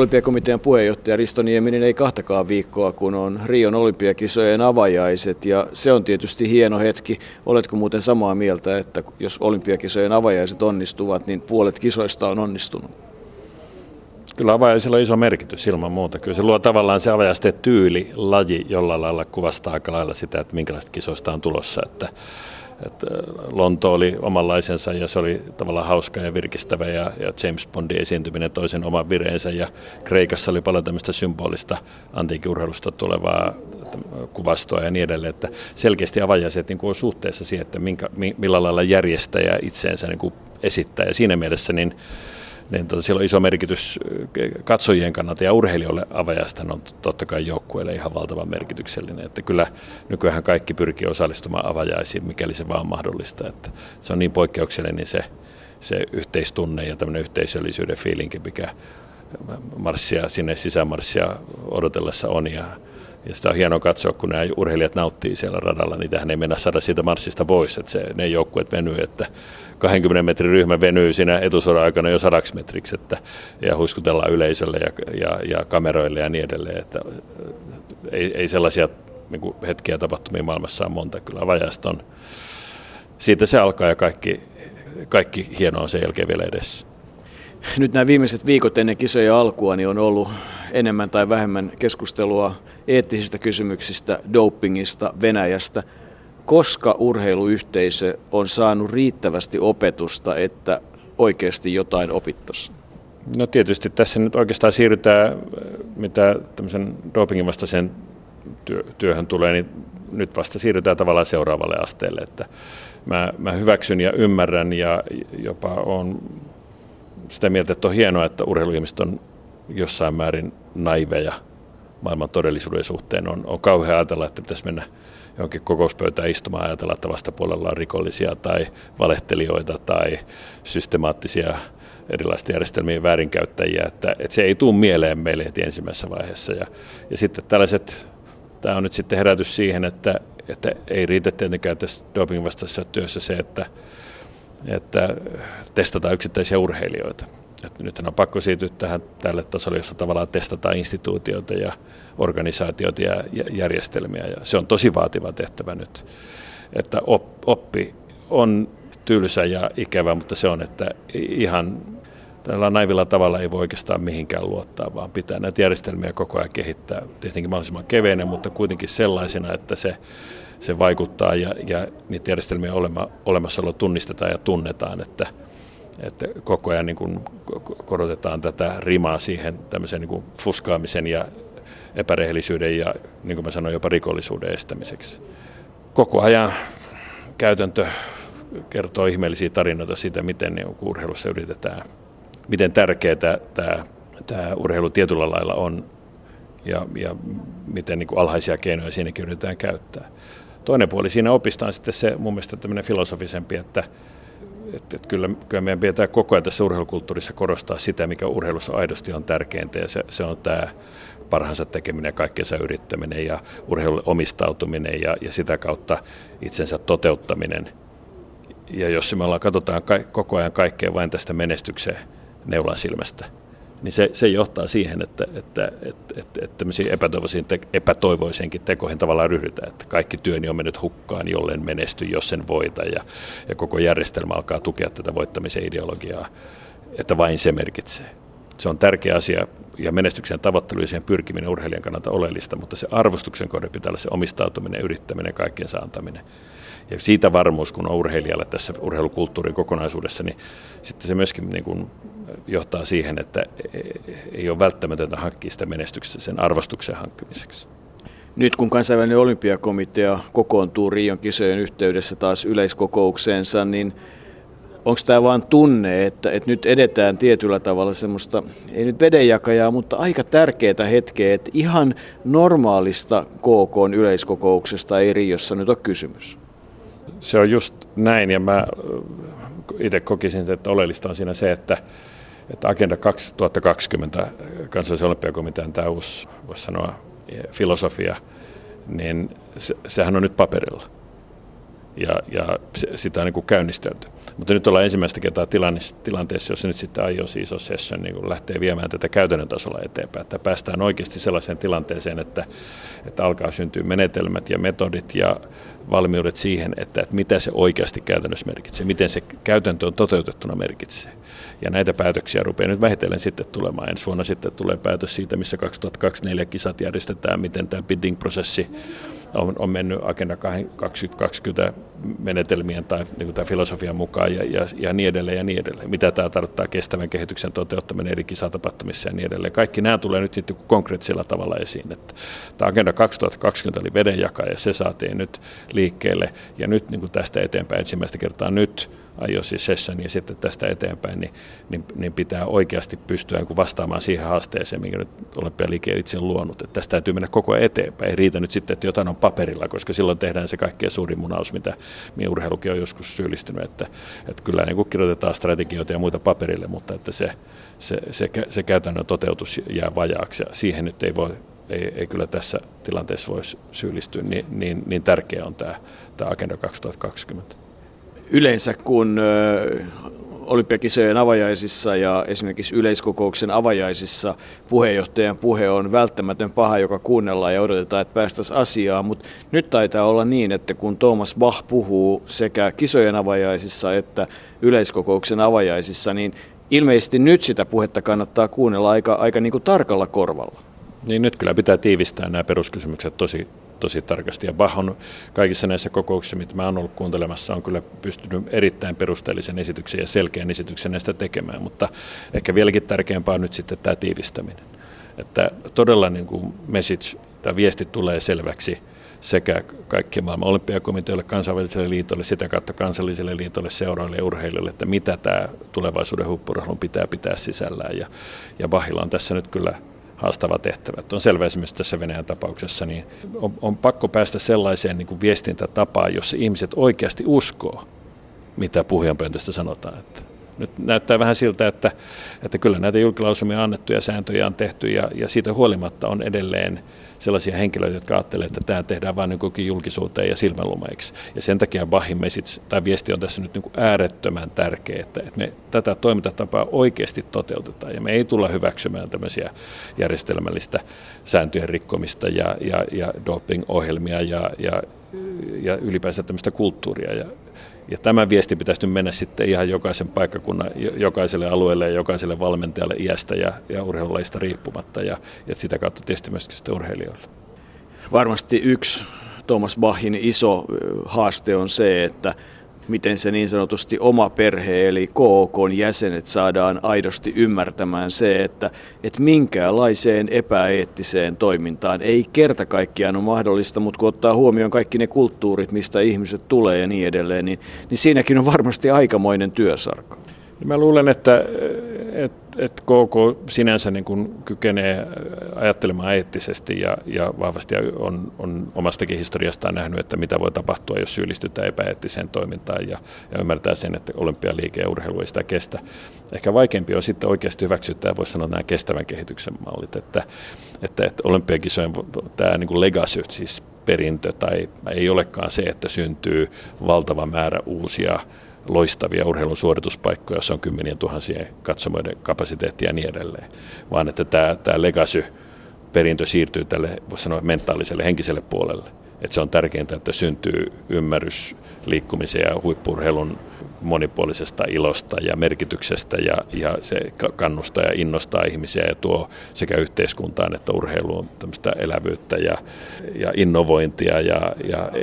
olympiakomitean puheenjohtaja Risto Nieminen ei kahtakaan viikkoa, kun on Rion olympiakisojen avajaiset ja se on tietysti hieno hetki. Oletko muuten samaa mieltä, että jos olympiakisojen avajaiset onnistuvat, niin puolet kisoista on onnistunut? Kyllä avajaisilla on iso merkitys ilman muuta. Kyllä se luo tavallaan se avajaisten tyyli, laji, jolla lailla kuvastaa aika lailla sitä, että minkälaista kisoista on tulossa. Että että Lonto oli omanlaisensa ja se oli tavallaan hauska ja virkistävä ja, ja James Bondin esiintyminen toisen oman vireensä. Ja Kreikassa oli paljon tämmöistä symbolista antiikiurheilusta tulevaa kuvastoa ja niin edelleen, että selkeästi avajaiset niin on suhteessa siihen, että minkä, millä lailla järjestäjä itseensä niin kuin esittää. Ja siinä mielessä niin niin tota, sillä on iso merkitys katsojien kannalta ja urheilijoille avajasta on totta kai joukkueelle ihan valtavan merkityksellinen. Että kyllä nykyään kaikki pyrkii osallistumaan avajaisiin, mikäli se vaan mahdollista. Että se on niin poikkeuksellinen niin se, se yhteistunne ja tämmöinen yhteisöllisyyden fiilinki, mikä marssia sinne sisämarssia odotellessa on ja ja sitä on hienoa katsoa, kun nämä urheilijat nauttii siellä radalla, niin tähän ei mennä saada siitä marssista pois, että se, ne joukkueet venyy, että 20 metrin ryhmä venyy siinä etusodan aikana jo sadaksi metriksi, että, ja huiskutellaan yleisölle ja, ja, ja kameroille ja niin edelleen, että ei, ei sellaisia niin kuin hetkiä tapahtumia maailmassa on monta, kyllä vajasta on. Siitä se alkaa ja kaikki, kaikki hienoa on sen jälkeen vielä edessä. Nyt nämä viimeiset viikot ennen kisojen alkua niin on ollut enemmän tai vähemmän keskustelua eettisistä kysymyksistä, dopingista, Venäjästä. Koska urheiluyhteisö on saanut riittävästi opetusta, että oikeasti jotain opittaisiin? No tietysti tässä nyt oikeastaan siirrytään, mitä tämmöisen dopingin vastaisen työ, työhön tulee, niin nyt vasta siirrytään tavallaan seuraavalle asteelle. Että mä, mä hyväksyn ja ymmärrän ja jopa on sitä mieltä, että on hienoa, että urheiluihmiset on jossain määrin naiveja maailman todellisuuden suhteen. On, on kauhean ajatella, että pitäisi mennä johonkin kokouspöytään istumaan ajatella, että vastapuolella on rikollisia tai valehtelijoita tai systemaattisia erilaisten järjestelmien väärinkäyttäjiä, että, että se ei tule mieleen meille heti ensimmäisessä vaiheessa. Ja, ja sitten tällaiset, tämä on nyt sitten herätys siihen, että, että ei riitä tietenkään tässä dopingin vastaisessa työssä se, että, että testataan yksittäisiä urheilijoita. Että nyt on pakko siirtyä tähän tälle tasolle, jossa tavallaan testataan instituutioita ja organisaatioita ja järjestelmiä. Ja se on tosi vaativa tehtävä nyt. Että oppi on tylsä ja ikävä, mutta se on, että ihan tällä naivilla tavalla ei voi oikeastaan mihinkään luottaa, vaan pitää näitä järjestelmiä koko ajan kehittää. Tietenkin mahdollisimman keveinen, mutta kuitenkin sellaisena, että se, se vaikuttaa ja, ja niitä järjestelmiä olema, olemassaolo tunnistetaan ja tunnetaan, että – että koko ajan niin kuin korotetaan tätä rimaa siihen tämmöisen niin kuin fuskaamisen ja epärehellisyyden ja niin kuin mä sanoin, jopa rikollisuuden estämiseksi. Koko ajan käytäntö kertoo ihmeellisiä tarinoita siitä, miten niin urheilussa yritetään, miten tärkeää tämä, tämä urheilu tietyllä lailla on ja, ja miten niin kuin alhaisia keinoja siinäkin yritetään käyttää. Toinen puoli siinä opista on sitten se mun mielestä tämmöinen filosofisempi, että että, että kyllä, kyllä meidän pitää koko ajan tässä urheilukulttuurissa korostaa sitä, mikä urheilussa aidosti on tärkeintä, ja se, se on tämä parhaansa tekeminen, kaikkensa yrittäminen ja urheilun omistautuminen ja, ja sitä kautta itsensä toteuttaminen. Ja jos me ollaan, katsotaan ka- koko ajan kaikkea vain tästä menestyksen neulan silmästä, niin se, se johtaa siihen, että, että, että, että, että tämmöisiin epätoivoisiin, te, epätoivoisiinkin tekoihin tavallaan ryhdytään, että kaikki työni on mennyt hukkaan, jollen menesty, jos sen voita, ja, ja koko järjestelmä alkaa tukea tätä voittamisen ideologiaa, että vain se merkitsee. Se on tärkeä asia, ja menestyksen tavoittelu ja siihen pyrkiminen urheilijan kannalta oleellista, mutta se arvostuksen kohde pitää olla se omistautuminen, yrittäminen, kaikkien saantaminen. Ja siitä varmuus, kun on urheilijalle tässä urheilukulttuurin kokonaisuudessa, niin sitten se myöskin niin kuin johtaa siihen, että ei ole välttämätöntä hankkia sitä menestyksestä sen arvostuksen hankkimiseksi. Nyt kun kansainvälinen olympiakomitea kokoontuu Rion kisojen yhteydessä taas yleiskokoukseensa, niin onko tämä vain tunne, että, että nyt edetään tietyllä tavalla semmoista, ei nyt vedenjakajaa, mutta aika tärkeää hetkeä, että ihan normaalista KK yleiskokouksesta ei Riossa nyt ole kysymys? Se on just näin ja mä itse kokisin, että oleellista on siinä se, että että Agenda 2020, kansallisen olympiakomitean tämä uusi, voisi sanoa, filosofia, niin se, sehän on nyt paperilla. ja, ja sitä on niin kuin käynnistelty. Mutta nyt ollaan ensimmäistä kertaa tilanteessa, jossa nyt sitten IOC iso session niin lähtee viemään tätä käytännön tasolla eteenpäin, että päästään oikeasti sellaiseen tilanteeseen, että, että alkaa syntyä menetelmät ja metodit ja valmiudet siihen, että, että mitä se oikeasti käytännössä merkitsee, miten se käytäntö on toteutettuna merkitsee. Ja näitä päätöksiä rupeaa nyt vähitellen sitten tulemaan. Ensi vuonna sitten tulee päätös siitä, missä 2024 kisat järjestetään, miten tämä bidding-prosessi on, on mennyt Agenda 2020 menetelmien tai niin tämän filosofian mukaan ja, ja, ja niin edelleen ja niin edelleen. Mitä tämä tarkoittaa kestävän kehityksen toteuttaminen eri kisatapahtumissa ja niin edelleen. Kaikki nämä tulee nyt sitten konkreettisella tavalla esiin. Että tämä Agenda 2020 oli vedenjaka ja se saatiin nyt liikkeelle ja nyt niin kuin tästä eteenpäin ensimmäistä kertaa nyt IOC Session ja sitten tästä eteenpäin, niin, niin, niin pitää oikeasti pystyä niin vastaamaan siihen haasteeseen, minkä nyt olympialiike itse on luonut. Että tästä täytyy mennä koko ajan eteenpäin. Ei riitä nyt sitten, että jotain on paperilla, koska silloin tehdään se kaikkein suurin munaus, mitä mihin urheilukin on joskus syyllistynyt. Että, että kyllä niin kirjoitetaan strategioita ja muita paperille, mutta että se, se, se, se käytännön toteutus jää vajaaksi ja siihen nyt ei voi ei, ei kyllä tässä tilanteessa voisi syyllistyä, niin, niin, niin tärkeä on tämä, tämä Agenda 2020 yleensä kun olympiakisojen avajaisissa ja esimerkiksi yleiskokouksen avajaisissa puheenjohtajan puhe on välttämätön paha, joka kuunnellaan ja odotetaan, että päästäisiin asiaan. Mutta nyt taitaa olla niin, että kun Thomas Bach puhuu sekä kisojen avajaisissa että yleiskokouksen avajaisissa, niin ilmeisesti nyt sitä puhetta kannattaa kuunnella aika, aika niin kuin tarkalla korvalla. Niin nyt kyllä pitää tiivistää nämä peruskysymykset tosi tosi tarkasti. Ja Bach on kaikissa näissä kokouksissa, mitä mä oon ollut kuuntelemassa, on kyllä pystynyt erittäin perusteellisen esityksen ja selkeän esityksen näistä tekemään, mutta ehkä vieläkin tärkeämpää on nyt sitten tämä tiivistäminen. Että todella niin kuin message, tämä viesti tulee selväksi sekä kaikkien maailman olympiakomiteoille, kansainväliselle liitolle, sitä kautta kansalliselle liitolle, seuroille ja urheilijoille, että mitä tämä tulevaisuuden huippurheilun pitää pitää sisällään. Ja, ja Bahilla on tässä nyt kyllä haastava tehtävä. On selvä esimerkiksi tässä Venäjän tapauksessa, niin on, on pakko päästä sellaiseen niin kuin viestintätapaan, jossa ihmiset oikeasti uskoo, mitä puhujanpöntöstä sanotaan. Että nyt näyttää vähän siltä, että, että kyllä näitä julkilausumia on annettu ja sääntöjä on tehty ja, ja siitä huolimatta on edelleen sellaisia henkilöitä, jotka ajattelevat, että tämä tehdään vain niin julkisuuteen ja silmänlumeiksi. Ja sen takia Bahin message, tämä viesti on tässä nyt niin äärettömän tärkeä, että, että me tätä toimintatapaa oikeasti toteutetaan ja me ei tulla hyväksymään tämmöisiä järjestelmällistä sääntöjen rikkomista ja, ja, ja doping-ohjelmia ja, ja, ja ylipäänsä tämmöistä kulttuuria. Ja ja tämä viesti pitäisi nyt mennä sitten ihan jokaisen paikkakunnan, jokaiselle alueelle ja jokaiselle valmentajalle iästä ja, ja urheilulajista riippumatta ja, ja sitä kautta tietysti myöskin sitten urheilijoille. Varmasti yksi Thomas Bachin iso haaste on se, että miten se niin sanotusti oma perhe eli KOKn jäsenet saadaan aidosti ymmärtämään se, että, että minkäänlaiseen epäeettiseen toimintaan ei kerta kaikkiaan ole mahdollista, mutta kun ottaa huomioon kaikki ne kulttuurit, mistä ihmiset tulee ja niin edelleen, niin, niin siinäkin on varmasti aikamoinen työsarka. Mä luulen, että, että että KK sinänsä niin kuin kykenee ajattelemaan eettisesti ja, ja vahvasti on, on omastakin historiastaan nähnyt, että mitä voi tapahtua, jos syyllistytään epäeettiseen toimintaan ja, ja ymmärtää sen, että olympialiike ja urheilu ei sitä kestä. Ehkä vaikeampi on sitten oikeasti hyväksyttää, voisi sanoa nämä kestävän kehityksen mallit, että, että, että olympiakisojen tämä niin kuin legacy, siis perintö tai ei olekaan se, että syntyy valtava määrä uusia loistavia urheilun suorituspaikkoja, jossa on kymmenien tuhansien katsomoiden kapasiteettia ja niin edelleen, vaan että tämä, tämä legacy perintö siirtyy tälle, voisi sanoa, mentaaliselle, henkiselle puolelle. Että se on tärkeintä, että syntyy ymmärrys liikkumisen ja huippurheilun monipuolisesta ilosta ja merkityksestä ja, ja se kannustaa ja innostaa ihmisiä ja tuo sekä yhteiskuntaan että urheiluun tämmöistä elävyyttä ja, ja innovointia ja, ja e,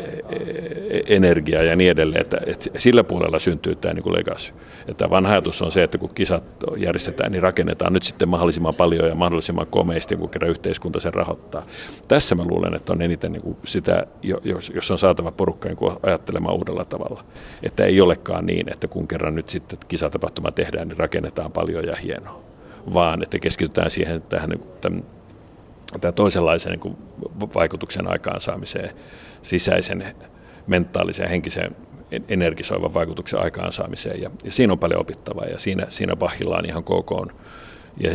e, energiaa ja niin edelleen, että, että sillä puolella syntyy tämä niin legacy. Että vanha ajatus on se, että kun kisat järjestetään, niin rakennetaan nyt sitten mahdollisimman paljon ja mahdollisimman komeasti, kun kerran yhteiskunta sen rahoittaa. Tässä mä luulen, että on eniten niin kuin sitä, jos, jos on saatava porukka niin ajattelemaan uudella tavalla. Että ei olekaan niin, että kun kerran nyt sitten kisatapahtuma tehdään, niin rakennetaan paljon ja hienoa. Vaan että keskitytään siihen tähän tämän, tämän toisenlaisen niin kuin vaikutuksen aikaansaamiseen, sisäisen mentaalisen henkisen energisoivan vaikutuksen aikaansaamiseen. Ja, ja siinä on paljon opittavaa ja siinä, siinä Bachilla on ihan KK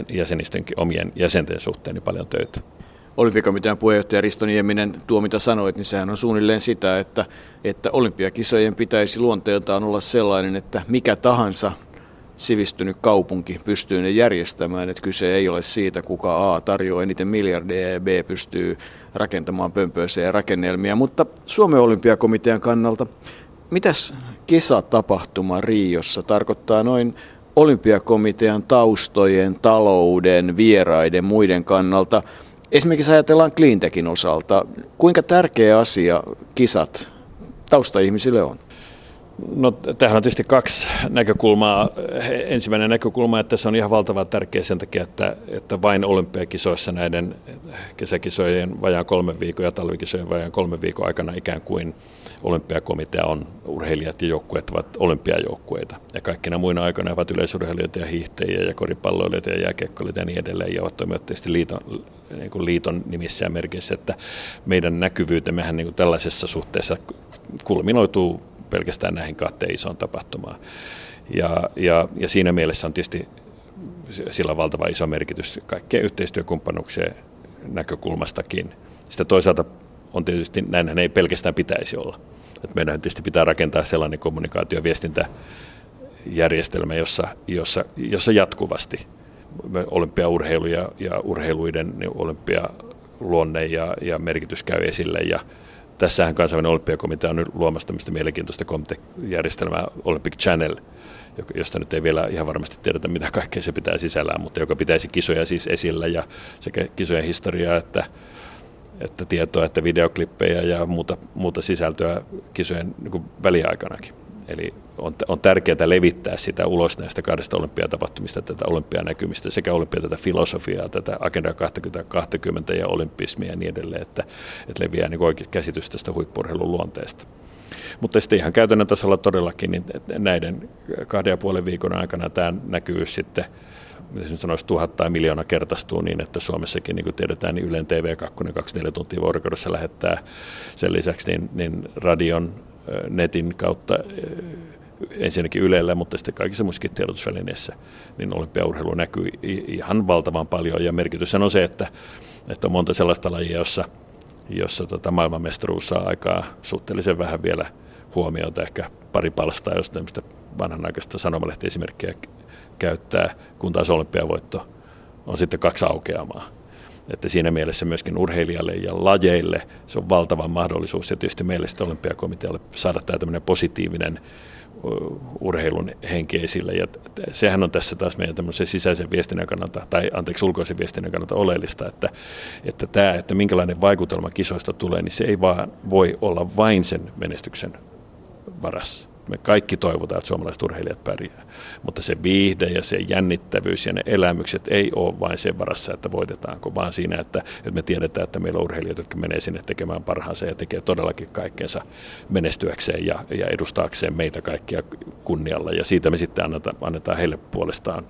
jäsenistönkin omien jäsenten suhteen niin paljon töitä. Olympiakomitean puheenjohtaja Risto Nieminen tuo mitä sanoit, niin sehän on suunnilleen sitä, että, että olympiakisojen pitäisi luonteeltaan olla sellainen, että mikä tahansa sivistynyt kaupunki pystyy ne järjestämään, että kyse ei ole siitä, kuka A tarjoaa eniten miljardeja ja B pystyy rakentamaan pömpöisiä rakennelmia, mutta Suomen olympiakomitean kannalta, mitäs kisatapahtuma Riossa tarkoittaa noin olympiakomitean taustojen, talouden, vieraiden, muiden kannalta? Esimerkiksi ajatellaan Cleantechin osalta, kuinka tärkeä asia kisat taustaihmisille on? No, tähän on tietysti kaksi näkökulmaa. Ensimmäinen näkökulma, että se on ihan valtavan tärkeä sen takia, että, että vain olympiakisoissa näiden kesäkisojen vajaan kolmen viikon ja talvikisojen vajaan kolmen viikon aikana ikään kuin olympiakomitea on urheilijat ja joukkueet ovat olympiajoukkueita. Ja kaikkina muina aikoina ovat yleisurheilijoita ja hiihtäjiä ja koripalloilijoita ja jääkiekkoilijoita ja niin edelleen. Ja ovat toimivat tietysti liiton, niin kuin liiton nimissä ja merkeissä, että meidän näkyvyytemmehän niin kuin tällaisessa suhteessa kulminoituu pelkästään näihin kahteen isoon tapahtumaan. Ja, ja, ja siinä mielessä on tietysti sillä on valtava iso merkitys kaikkien yhteistyökumppanuuksien näkökulmastakin. Sitten toisaalta on tietysti, näinhän ei pelkästään pitäisi olla. Että meidän tietysti pitää rakentaa sellainen kommunikaatio- ja viestintäjärjestelmä, jossa, jossa, jossa jatkuvasti olympiaurheilu ja, ja urheiluiden niin olympialuonne ja, ja merkitys käy esille. Ja Tässähän kansainvälinen olympiakomitea on nyt luomassa tämmöistä mielenkiintoista järjestelmää Olympic Channel, josta nyt ei vielä ihan varmasti tiedetä, mitä kaikkea se pitää sisällään, mutta joka pitäisi kisoja siis esillä ja sekä kisojen historiaa että, että tietoa, että videoklippejä ja muuta, muuta sisältöä kisojen niin väliaikanakin. Eli on, on tärkeää levittää sitä ulos näistä kahdesta olympiatapahtumista, tätä olympianäkymistä, sekä olympia tätä filosofiaa, tätä Agenda 2020 ja olympismia ja niin edelleen, että, että leviää niin oikein käsitys tästä huippurheilun luonteesta. Mutta sitten ihan käytännön tasolla todellakin niin näiden kahden ja puolen viikon aikana tämä näkyy sitten mitä nyt sanoisi, tuhat tai miljoona kertaistuu niin, että Suomessakin, niin kuin tiedetään, niin Ylen TV 2 24 tuntia vuorokaudessa lähettää sen lisäksi niin, niin radion netin kautta ensinnäkin Ylellä, mutta sitten kaikissa muissakin tiedotusvälineissä, niin olympiaurheilu näkyy ihan valtavan paljon. Ja merkitys on se, että, että on monta sellaista lajia, jossa, jossa tota maailmanmestaruus saa aikaa suhteellisen vähän vielä huomiota, ehkä pari palstaa, jos tämmöistä vanhanaikaista sanomalehtiesimerkkiä käyttää, kun taas olympiavoitto on sitten kaksi aukeamaa. Että siinä mielessä myöskin urheilijalle ja lajeille se on valtava mahdollisuus ja tietysti meille sitten olympiakomitealle saada tämä tämmöinen positiivinen urheilun henki esille. Ja sehän on tässä taas meidän tämmöisen sisäisen viestinnän kannalta, tai anteeksi ulkoisen viestinnän kannalta oleellista, että, että tämä, että minkälainen vaikutelma kisoista tulee, niin se ei vaan voi olla vain sen menestyksen varassa. Me kaikki toivotaan, että suomalaiset urheilijat pärjää, mutta se viihde ja se jännittävyys ja ne elämykset ei ole vain sen varassa, että voitetaanko, vaan siinä, että, että me tiedetään, että meillä on urheilijat, jotka menee sinne tekemään parhaansa ja tekee todellakin kaikkeensa menestyäkseen ja, ja edustaakseen meitä kaikkia kunnialla. Ja siitä me sitten annetaan, annetaan heille puolestaan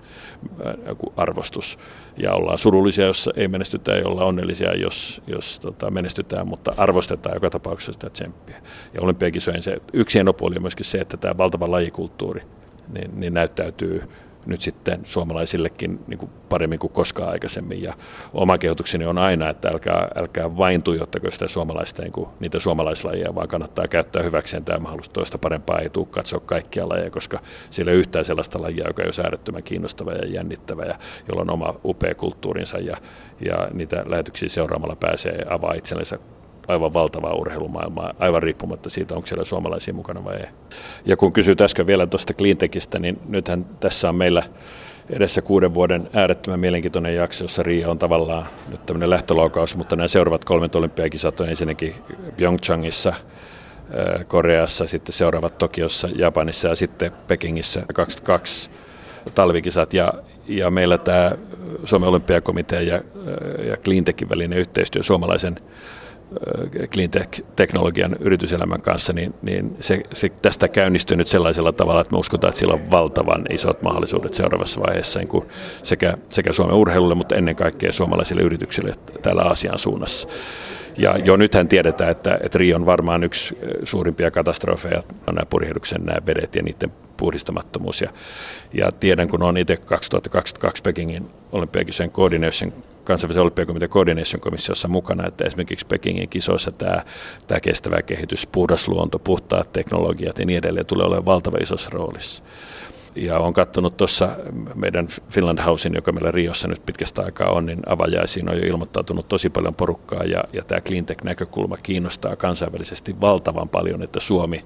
äh, arvostus ja ollaan surullisia, jos ei menestytä ja ollaan onnellisia, jos, jos tota, menestytään, mutta arvostetaan joka tapauksessa sitä tsemppiä. Ja olympiakisojen se yksi hieno puoli on myöskin se, että tämä valtava lajikulttuuri niin, niin näyttäytyy nyt sitten suomalaisillekin niin kuin paremmin kuin koskaan aikaisemmin. Ja oma kehotukseni on aina, että älkää, älkää vain tuijottako sitä suomalaista, niin kuin niitä suomalaislajia, vaan kannattaa käyttää hyväkseen tämä mahdollisuus. Toista parempaa ei katsoa kaikkia lajeja, koska siellä ei ole yhtään sellaista lajia, joka on äärettömän kiinnostava ja jännittävä ja jolla on oma upea kulttuurinsa ja, ja niitä lähetyksiä seuraamalla pääsee avaa itsellensä aivan valtavaa urheilumaailmaa, aivan riippumatta siitä, onko siellä suomalaisia mukana vai ei. Ja kun kysyt äsken vielä tuosta Cleantechistä, niin nythän tässä on meillä edessä kuuden vuoden äärettömän mielenkiintoinen jakso, jossa Rio on tavallaan nyt tämmöinen lähtölaukaus, mutta nämä seuraavat kolmet olympiakisat on ensinnäkin Pyeongchangissa, äh, Koreassa, sitten seuraavat Tokiossa, Japanissa ja sitten Pekingissä 22 talvikisat. Ja, ja meillä tämä Suomen olympiakomitea ja, äh, ja Cleantechin välinen yhteistyö suomalaisen cleantech-teknologian yrityselämän kanssa, niin, niin se, se tästä käynnistyy nyt sellaisella tavalla, että me uskotaan, että sillä on valtavan isot mahdollisuudet seuraavassa vaiheessa niin kuin sekä, sekä Suomen urheilulle, mutta ennen kaikkea suomalaisille yrityksille täällä Aasian suunnassa. Ja jo nythän tiedetään, että, että Rio on varmaan yksi suurimpia katastrofeja, on nämä purjehduksen nämä vedet ja niiden puhdistamattomuus. Ja, ja tiedän, kun olen itse 2022 Pekingin olympiakisojen coordination kansainvälisen olympiakomitean coordination komissiossa mukana, että esimerkiksi Pekingin kisoissa tämä, tämä kestävä kehitys, puhdas luonto, puhtaat teknologiat ja niin edelleen tulee olemaan valtava isossa roolissa ja olen katsonut tuossa meidän Finland Housein, joka meillä Riossa nyt pitkästä aikaa on, niin avajaisiin on jo ilmoittautunut tosi paljon porukkaa. Ja, ja tämä cleantech-näkökulma kiinnostaa kansainvälisesti valtavan paljon, että Suomi,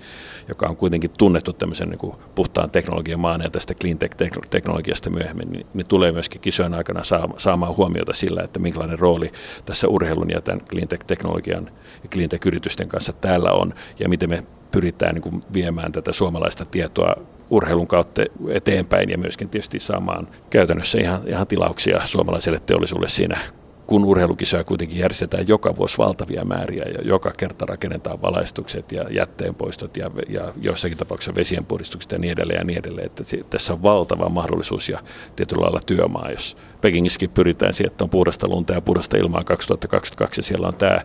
joka on kuitenkin tunnettu tämmöisen niin puhtaan teknologian maana ja tästä cleantech-teknologiasta myöhemmin, niin, niin tulee myöskin kisojen aikana saamaan huomiota sillä, että minkälainen rooli tässä urheilun ja tämän cleantech-teknologian ja cleantech-yritysten kanssa täällä on ja miten me pyritään niin kuin viemään tätä suomalaista tietoa urheilun kautta eteenpäin ja myöskin tietysti saamaan käytännössä ihan, ihan tilauksia suomalaiselle teollisuudelle siinä kun urheilukisoja kuitenkin järjestetään joka vuosi valtavia määriä ja joka kerta rakennetaan valaistukset ja jätteenpoistot ja, ja joissakin tapauksissa vesienpuhdistukset ja niin edelleen ja niin edelleen. Että tässä on valtava mahdollisuus ja tietyllä lailla työmaa, jos Pekingissäkin pyritään siihen, että on puhdasta lunta ja puhdasta ilmaa 2022 ja siellä on tämä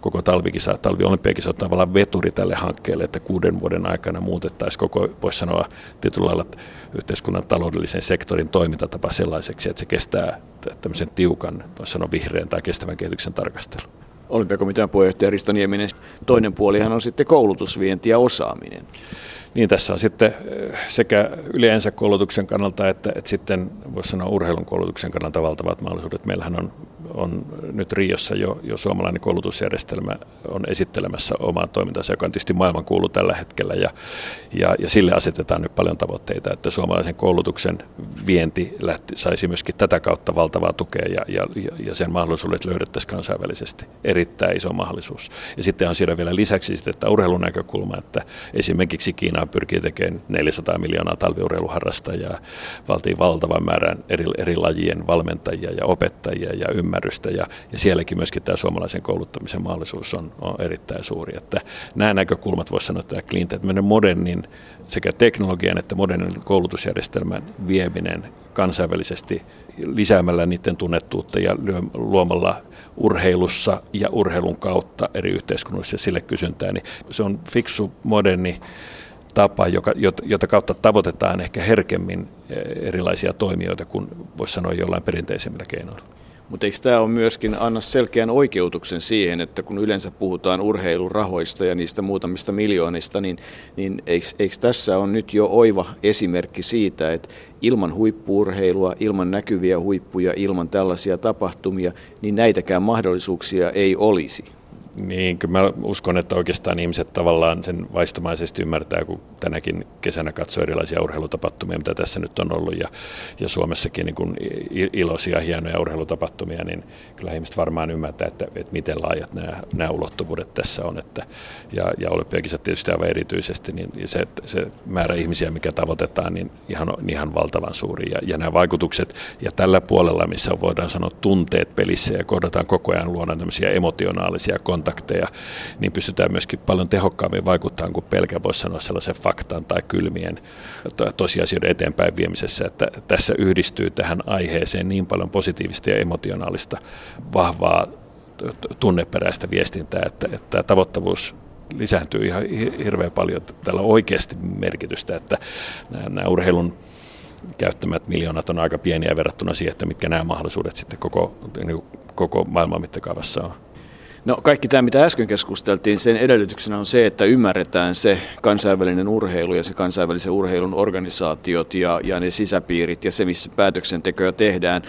koko talvikisa, talviolympiakisa on tavallaan veturi tälle hankkeelle, että kuuden vuoden aikana muutettaisiin koko, voisi sanoa tietyllä lailla yhteiskunnan taloudellisen sektorin toimintatapa sellaiseksi, että se kestää tämmöisen tiukan, voisi sanoa vihreän tai kestävän kehityksen tarkastelun. Olympiakomitean puheenjohtaja Risto Nieminen. Toinen puolihan on sitten koulutusvienti ja osaaminen. Niin tässä on sitten eh, sekä yleensä koulutuksen kannalta että, että sitten voisi sanoa urheilun koulutuksen kannalta valtavat mahdollisuudet. Meillähän on on nyt Riossa jo, jo suomalainen koulutusjärjestelmä on esittelemässä omaa toimintansa, joka on tietysti maailman kuulu tällä hetkellä ja, ja, ja sille asetetaan nyt paljon tavoitteita, että suomalaisen koulutuksen vienti lähti, saisi myöskin tätä kautta valtavaa tukea ja, ja, ja sen mahdollisuudet löydettäisiin kansainvälisesti. Erittäin iso mahdollisuus. Ja sitten on siellä vielä lisäksi sitten että urheilun näkökulma, että esimerkiksi Kiina pyrkii tekemään 400 miljoonaa talviurheiluharrastajaa, valtiin valtavan määrän eri, eri lajien valmentajia ja opettajia ja ymmärrystä ymmärrystä ja, ja sielläkin myöskin tämä suomalaisen kouluttamisen mahdollisuus on, on erittäin suuri. Että nämä näkökulmat voisi sanoa, että Clean että modernin sekä teknologian että modernin koulutusjärjestelmän vieminen kansainvälisesti lisäämällä niiden tunnettuutta ja luomalla urheilussa ja urheilun kautta eri yhteiskunnissa sille kysyntää, niin se on fiksu, moderni tapa, joka, jota kautta tavoitetaan ehkä herkemmin eh, erilaisia toimijoita kuin voisi sanoa jollain perinteisemmillä keinoilla. Mutta eikö tämä ole myöskin anna selkeän oikeutuksen siihen, että kun yleensä puhutaan urheilurahoista ja niistä muutamista miljoonista, niin, niin eikö, eikö tässä on nyt jo oiva esimerkki siitä, että ilman huippuurheilua, ilman näkyviä huippuja, ilman tällaisia tapahtumia, niin näitäkään mahdollisuuksia ei olisi? Niin, kyllä mä uskon, että oikeastaan ihmiset tavallaan sen vaistomaisesti ymmärtää, kun tänäkin kesänä katsoo erilaisia urheilutapahtumia, mitä tässä nyt on ollut, ja, ja Suomessakin niin kun iloisia, hienoja urheilutapahtumia, niin kyllä ihmiset varmaan ymmärtää, että, että miten laajat nämä, nämä ulottuvuudet tässä on. Että, ja, ja olympiakisat tietysti aivan erityisesti, niin se, se määrä ihmisiä, mikä tavoitetaan, niin ihan, ihan valtavan suuri. Ja, ja nämä vaikutukset, ja tällä puolella, missä voidaan sanoa tunteet pelissä, ja kohdataan koko ajan luona tämmöisiä emotionaalisia kontakteja, kontakteja, niin pystytään myöskin paljon tehokkaammin vaikuttamaan kuin pelkä voisi sanoa sellaisen faktan tai kylmien tosiasioiden eteenpäin viemisessä, että tässä yhdistyy tähän aiheeseen niin paljon positiivista ja emotionaalista vahvaa tunneperäistä viestintää, että, että tavoittavuus lisääntyy ihan hirveän paljon. Tällä on oikeasti merkitystä, että nämä, nämä urheilun käyttämät miljoonat on aika pieniä verrattuna siihen, että mitkä nämä mahdollisuudet sitten koko, niin koko maailman mittakaavassa on. No kaikki tämä, mitä äsken keskusteltiin, sen edellytyksenä on se, että ymmärretään se kansainvälinen urheilu ja se kansainvälisen urheilun organisaatiot ja, ja ne sisäpiirit ja se, missä päätöksentekoja tehdään.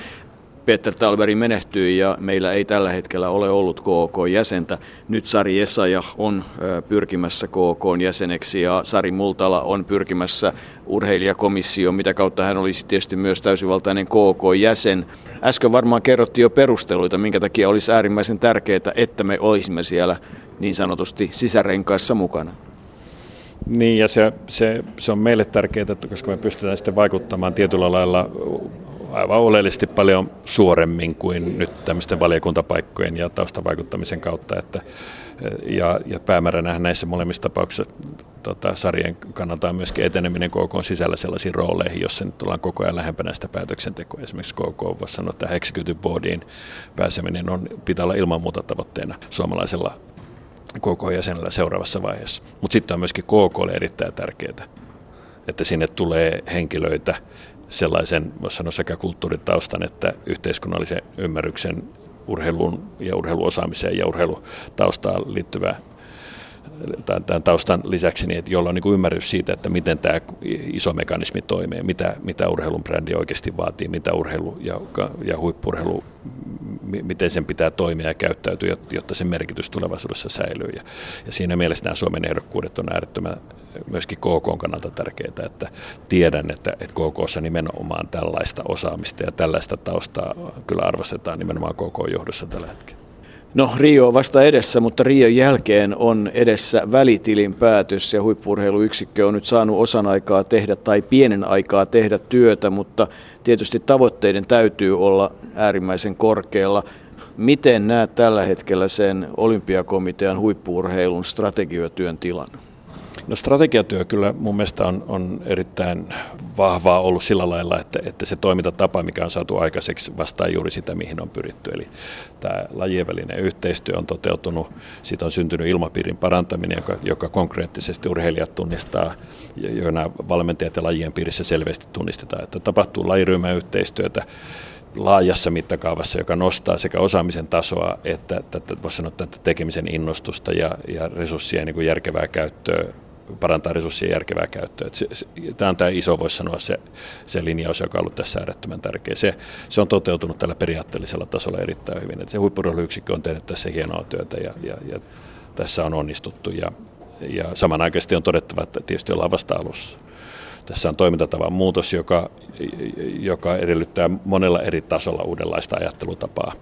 Peter Talberi menehtyi ja meillä ei tällä hetkellä ole ollut KK-jäsentä. Nyt Sari Esaja on pyrkimässä KK-jäseneksi ja Sari Multala on pyrkimässä urheilijakomissioon, mitä kautta hän olisi tietysti myös täysivaltainen KK-jäsen. Äsken varmaan kerrottiin jo perusteluita, minkä takia olisi äärimmäisen tärkeää, että me olisimme siellä niin sanotusti sisärenkaissa mukana. Niin, ja se, se, se on meille tärkeää, koska me pystytään sitten vaikuttamaan tietyllä lailla aivan oleellisesti paljon suoremmin kuin nyt tämmöisten valiokuntapaikkojen ja taustavaikuttamisen kautta. Että, ja, ja päämääränä näissä molemmissa tapauksissa tota, sarjan kannalta on myöskin eteneminen KK sisällä sellaisiin rooleihin, jossa nyt ollaan koko ajan lähempänä sitä päätöksentekoa. Esimerkiksi KK voisi sanoa, että executive boardiin pääseminen on, pitää olla ilman muuta tavoitteena suomalaisella KK-jäsenellä seuraavassa vaiheessa. Mutta sitten on myöskin KK erittäin tärkeää, että sinne tulee henkilöitä, sellaisen, voisi sanoa sekä kulttuuritaustan että yhteiskunnallisen ymmärryksen urheiluun ja urheiluosaamiseen ja urheilutaustaan liittyvää tämän taustan lisäksi, niin, että jolla on niin ymmärrys siitä, että miten tämä iso mekanismi toimii, mitä, mitä urheilun brändi oikeasti vaatii, mitä urheilu ja, ja huippurheilu, miten sen pitää toimia ja käyttäytyä, jotta sen merkitys tulevaisuudessa säilyy. Ja, ja siinä mielessä nämä Suomen ehdokkuudet on äärettömän myöskin KK kannalta tärkeää, että tiedän, että, että KKssa nimenomaan tällaista osaamista ja tällaista taustaa kyllä arvostetaan nimenomaan KK-johdossa tällä hetkellä. No Rio on vasta edessä, mutta Rion jälkeen on edessä välitilin päätös ja huippurheiluyksikkö on nyt saanut osan aikaa tehdä tai pienen aikaa tehdä työtä, mutta tietysti tavoitteiden täytyy olla äärimmäisen korkealla. Miten näet tällä hetkellä sen olympiakomitean huippuurheilun strategiotyön tilan? No strategiatyö kyllä mun mielestä on, on erittäin vahvaa ollut sillä lailla, että, että se toimintatapa, mikä on saatu aikaiseksi, vastaa juuri sitä, mihin on pyritty. Eli tämä lajien välinen yhteistyö on toteutunut, siitä on syntynyt ilmapiirin parantaminen, joka, joka konkreettisesti urheilijat tunnistaa, nämä valmentajat ja lajien piirissä selvästi tunnistetaan, että tapahtuu lajiryhmäyhteistyötä, laajassa mittakaavassa, joka nostaa sekä osaamisen tasoa että, että voisi sanoa, että tekemisen innostusta ja, ja resurssien niin kuin järkevää käyttöä parantaa resurssien järkevää käyttöä. se, se, tämä on tämä iso, voisi sanoa, se, se linjaus, joka on ollut tässä äärettömän tärkeä. Se, se on toteutunut tällä periaatteellisella tasolla erittäin hyvin. Et se huippurheiluyksikkö on tehnyt tässä hienoa työtä ja, ja, ja tässä on onnistuttu. Ja, ja samanaikaisesti on todettava, että tietysti ollaan vasta alussa. Tässä on toimintatavan muutos, joka, joka edellyttää monella eri tasolla uudenlaista ajattelutapaa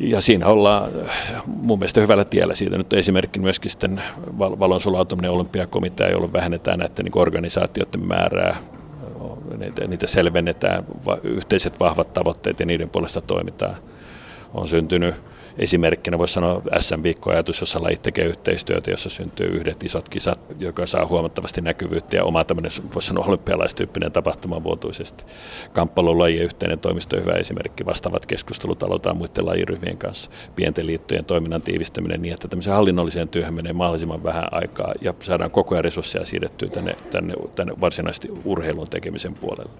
ja siinä ollaan äh, mun mielestä hyvällä tiellä siitä. Nyt esimerkki myöskin sitten valon sulautuminen olympiakomitea, jolloin vähennetään näiden niin organisaatioiden määrää, niitä, niitä selvennetään, yhteiset vahvat tavoitteet ja niiden puolesta toimitaan. On syntynyt esimerkkinä voisi sanoa SM-viikkoajatus, jossa lajit tekee yhteistyötä, jossa syntyy yhdet isot kisat, joka saa huomattavasti näkyvyyttä ja oma tämmöinen, voisi sanoa olympialaistyyppinen tapahtuma vuotuisesti. Kamppailun lajien yhteinen toimisto on hyvä esimerkki. Vastaavat keskustelut aloitetaan muiden lajiryhmien kanssa. Pienten liittojen toiminnan tiivistäminen niin, että tämmöiseen hallinnolliseen työhön menee mahdollisimman vähän aikaa ja saadaan koko ajan resursseja siirrettyä tänne, tänne, tänne varsinaisesti urheilun tekemisen puolelle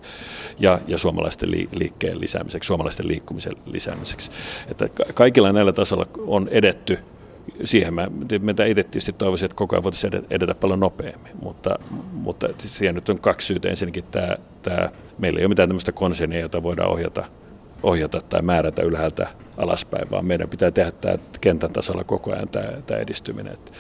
ja, ja suomalaisten liikkeen lisäämiseksi, suomalaisten liikkumisen lisäämiseksi. Että kaikilla näillä tasolla on edetty siihen mä, mä itse tietysti toivoisin, että koko ajan voitaisiin edetä paljon nopeammin, mutta, mutta siihen nyt on kaksi syytä. Ensinnäkin tämä, tämä meillä ei ole mitään tämmöistä konsernia, jota voidaan ohjata ohjata tai määrätä ylhäältä alaspäin, vaan meidän pitää tehdä tämä kentän tasolla koko ajan tämä, tämä edistyminen. Että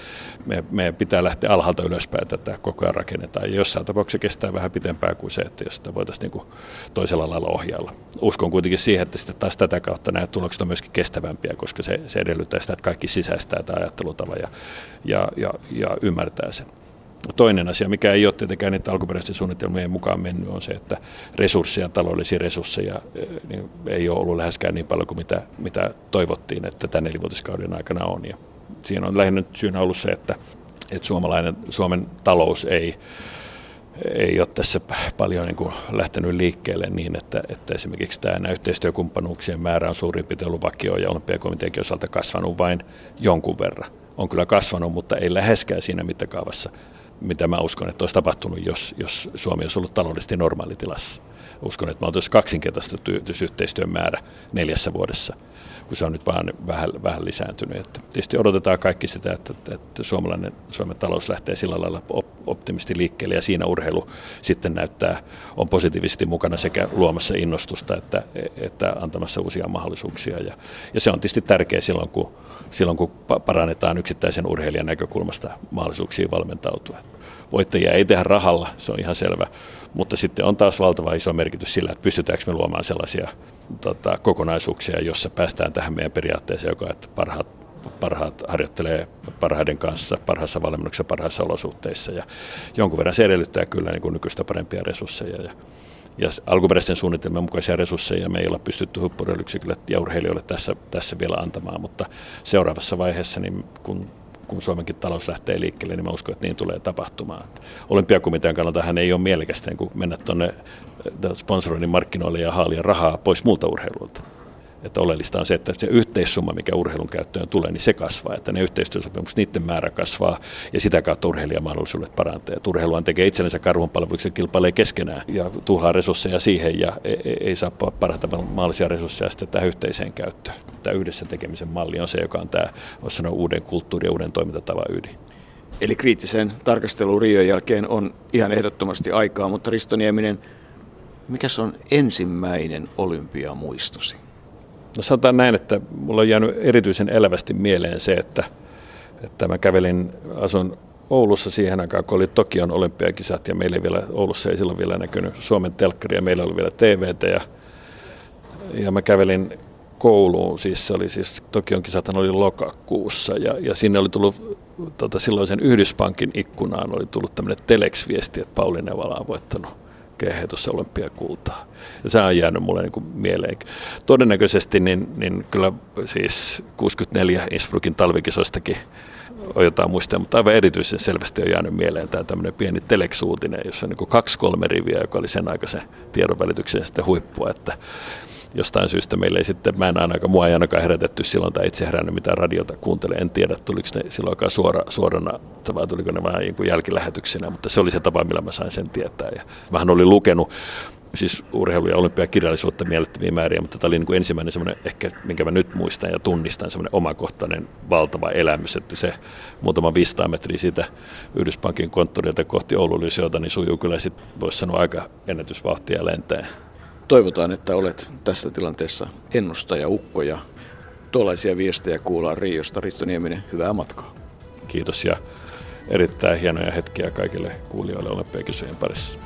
me, meidän pitää lähteä alhaalta ylöspäin, tätä koko ajan rakennetaan. Ja jossain tapauksessa kestää vähän pitempään kuin se, että jos sitä voitaisiin niin toisella lailla ohjailla. Uskon kuitenkin siihen, että sitten taas tätä kautta nämä tulokset on myöskin kestävämpiä, koska se, se edellyttää sitä, että kaikki sisäistää tämä ajattelutava ja, ja, ja, ja ymmärtää sen. Toinen asia, mikä ei ole tietenkään niitä alkuperäisten suunnitelmien mukaan mennyt, on se, että resursseja, taloudellisia resursseja eh, niin ei ole ollut läheskään niin paljon kuin mitä, mitä toivottiin, että tämän nelivuotiskauden aikana on. Ja siinä on lähinnä syynä ollut se, että, että suomalainen, Suomen talous ei, ei ole tässä paljon niin kuin lähtenyt liikkeelle niin, että, että esimerkiksi tämä yhteistyökumppanuuksien määrä on suurin piirtein ollut vakio ja olympiakomiteankin osalta kasvanut vain jonkun verran. On kyllä kasvanut, mutta ei läheskään siinä mittakaavassa, mitä mä uskon, että olisi tapahtunut, jos, jos Suomi olisi ollut taloudellisesti normaalitilassa. Uskon, että me oltaisiin kaksinkertaistettu yhteistyön määrä neljässä vuodessa, kun se on nyt vähän, vähän, vähän lisääntynyt. Että tietysti odotetaan kaikki sitä, että, että suomalainen, Suomen talous lähtee sillä lailla optimisti liikkeelle ja siinä urheilu sitten näyttää, on positiivisesti mukana sekä luomassa innostusta että, että antamassa uusia mahdollisuuksia. Ja, ja se on tietysti tärkeää silloin, kun silloin, kun parannetaan yksittäisen urheilijan näkökulmasta mahdollisuuksia valmentautua. Voittajia ei tehdä rahalla, se on ihan selvä, mutta sitten on taas valtava iso merkitys sillä, että pystytäänkö me luomaan sellaisia tota, kokonaisuuksia, jossa päästään tähän meidän periaatteeseen, joka että parhaat, parhaat harjoittelee parhaiden kanssa, parhaassa valmennuksessa, parhaissa olosuhteissa. Ja jonkun verran se edellyttää kyllä niin kuin nykyistä parempia resursseja. Ja ja alkuperäisen suunnitelman mukaisia resursseja me ei olla pystytty huippurheilyksikölle ja urheilijoille tässä, tässä vielä antamaan, mutta seuraavassa vaiheessa, niin kun, kun Suomenkin talous lähtee liikkeelle, niin mä uskon, että niin tulee tapahtumaan. Olympiakomitean kannalta hän ei ole mielekästä niin mennä tuonne äh, sponsoroinnin markkinoille ja haalia rahaa pois muulta urheilulta että oleellista on se, että se yhteissumma, mikä urheilun käyttöön tulee, niin se kasvaa, että ne yhteistyösopimukset, niiden määrä kasvaa ja sitä kautta urheilijamahdollisuudet parantaa. Urheiluhan tekee itsellensä karhunpalveluksen, kilpailee keskenään ja tuhlaa resursseja siihen ja ei, e, ei saa parhaita mahdollisia resursseja sitten tähän yhteiseen käyttöön. Tämä yhdessä tekemisen malli on se, joka on tämä, sanoa, uuden kulttuuri ja uuden toimintatavan ydin. Eli kriittiseen tarkasteluun Rion jälkeen on ihan ehdottomasti aikaa, mutta Risto Nieminen, mikä on ensimmäinen olympiamuistosi? No sanotaan näin, että mulla on jäänyt erityisen elävästi mieleen se, että, että mä kävelin, asun Oulussa siihen aikaan, kun oli Tokion olympiakisat ja meillä ei vielä, Oulussa ei silloin vielä näkynyt Suomen telkkari ja meillä oli vielä TVtä ja, ja mä kävelin kouluun, siis se oli siis, Tokion kisat oli lokakuussa ja, ja sinne oli tullut tota, silloisen Yhdyspankin ikkunaan oli tullut tämmöinen telex-viesti, että Pauli Nevala on voittanut kehheitossa olympiakultaa. Ja se on jäänyt mulle niin kuin mieleen. Todennäköisesti niin, niin kyllä siis 64 Innsbruckin talvikisoistakin on jotain muistaa, mutta aivan erityisen selvästi on jäänyt mieleen tämä tämmöinen pieni teleksuutinen, jossa on niin kaksi-kolme riviä, joka oli sen aikaisen tiedonvälityksen sitten huippua, että jostain syystä meillä ei sitten, mä en ainakaan, mua ei ainakaan herätetty silloin tai itse herännyt mitään radiota kuuntele. En tiedä, tuliko ne silloinkaan suora, suorana vai tuliko ne vähän niin jälkilähetyksinä, mutta se oli se tapa, millä mä sain sen tietää. Ja mähän olin lukenut siis urheilu- ja olympiakirjallisuutta mielettömiä määriä, mutta tämä oli niin kuin ensimmäinen semmoinen, ehkä minkä mä nyt muistan ja tunnistan, semmoinen omakohtainen valtava elämys, että se muutama 500 metriä siitä Yhdyspankin konttorilta kohti Oulun niin sujuu kyllä sitten, voisi sanoa, aika ennätysvauhtia lentäen toivotaan, että olet tässä tilanteessa ennustaja ukko ja tuollaisia viestejä kuullaan Riosta. Risto Nieminen, hyvää matkaa. Kiitos ja erittäin hienoja hetkiä kaikille kuulijoille Olympiakisojen parissa.